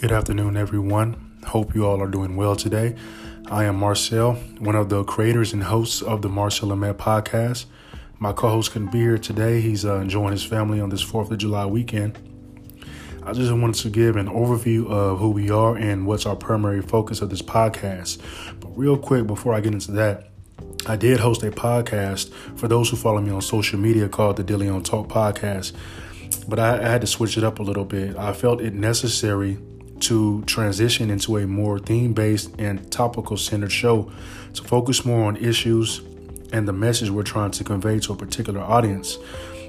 Good afternoon, everyone. Hope you all are doing well today. I am Marcel, one of the creators and hosts of the Marcel & Matt podcast. My co host couldn't be here today. He's uh, enjoying his family on this 4th of July weekend. I just wanted to give an overview of who we are and what's our primary focus of this podcast. But, real quick, before I get into that, I did host a podcast for those who follow me on social media called the Dilly on Talk podcast, but I, I had to switch it up a little bit. I felt it necessary to transition into a more theme based and topical centered show to focus more on issues and the message we're trying to convey to a particular audience.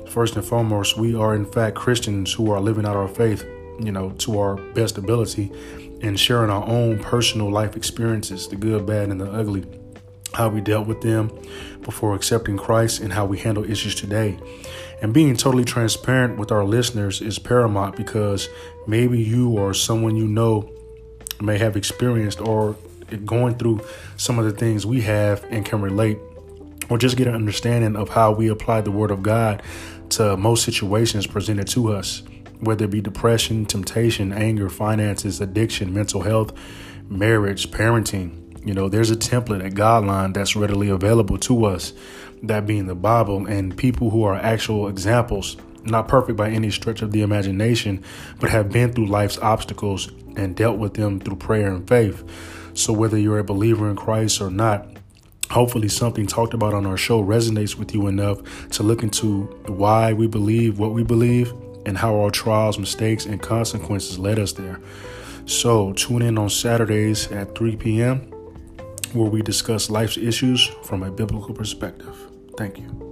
First and foremost, we are in fact Christians who are living out our faith, you know, to our best ability and sharing our own personal life experiences, the good, bad, and the ugly how we dealt with them before accepting Christ, and how we handle issues today. And being totally transparent with our listeners is paramount because maybe you or someone you know may have experienced or going through some of the things we have and can relate, or just get an understanding of how we apply the Word of God to most situations presented to us, whether it be depression, temptation, anger, finances, addiction, mental health, marriage, parenting you know, there's a template, a guideline that's readily available to us, that being the Bible, and people who are actual examples, not perfect by any stretch of the imagination, but have been through life's obstacles and dealt with them through prayer and faith. So, whether you're a believer in Christ or not, hopefully something talked about on our show resonates with you enough to look into why we believe what we believe and how our trials, mistakes, and consequences led us there. So, tune in on Saturdays at 3 p.m where we discuss life's issues from a biblical perspective. Thank you.